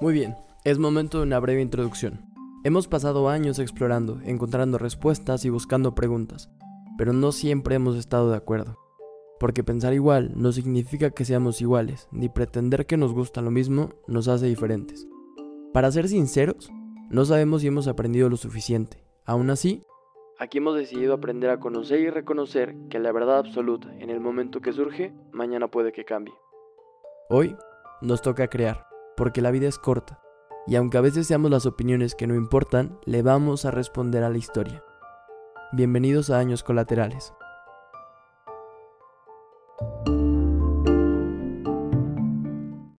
Muy bien, es momento de una breve introducción. Hemos pasado años explorando, encontrando respuestas y buscando preguntas, pero no siempre hemos estado de acuerdo. Porque pensar igual no significa que seamos iguales, ni pretender que nos gusta lo mismo nos hace diferentes. Para ser sinceros, no sabemos si hemos aprendido lo suficiente. Aún así, aquí hemos decidido aprender a conocer y reconocer que la verdad absoluta en el momento que surge, mañana puede que cambie. Hoy nos toca crear, porque la vida es corta y aunque a veces seamos las opiniones que no importan, le vamos a responder a la historia. Bienvenidos a Años Colaterales.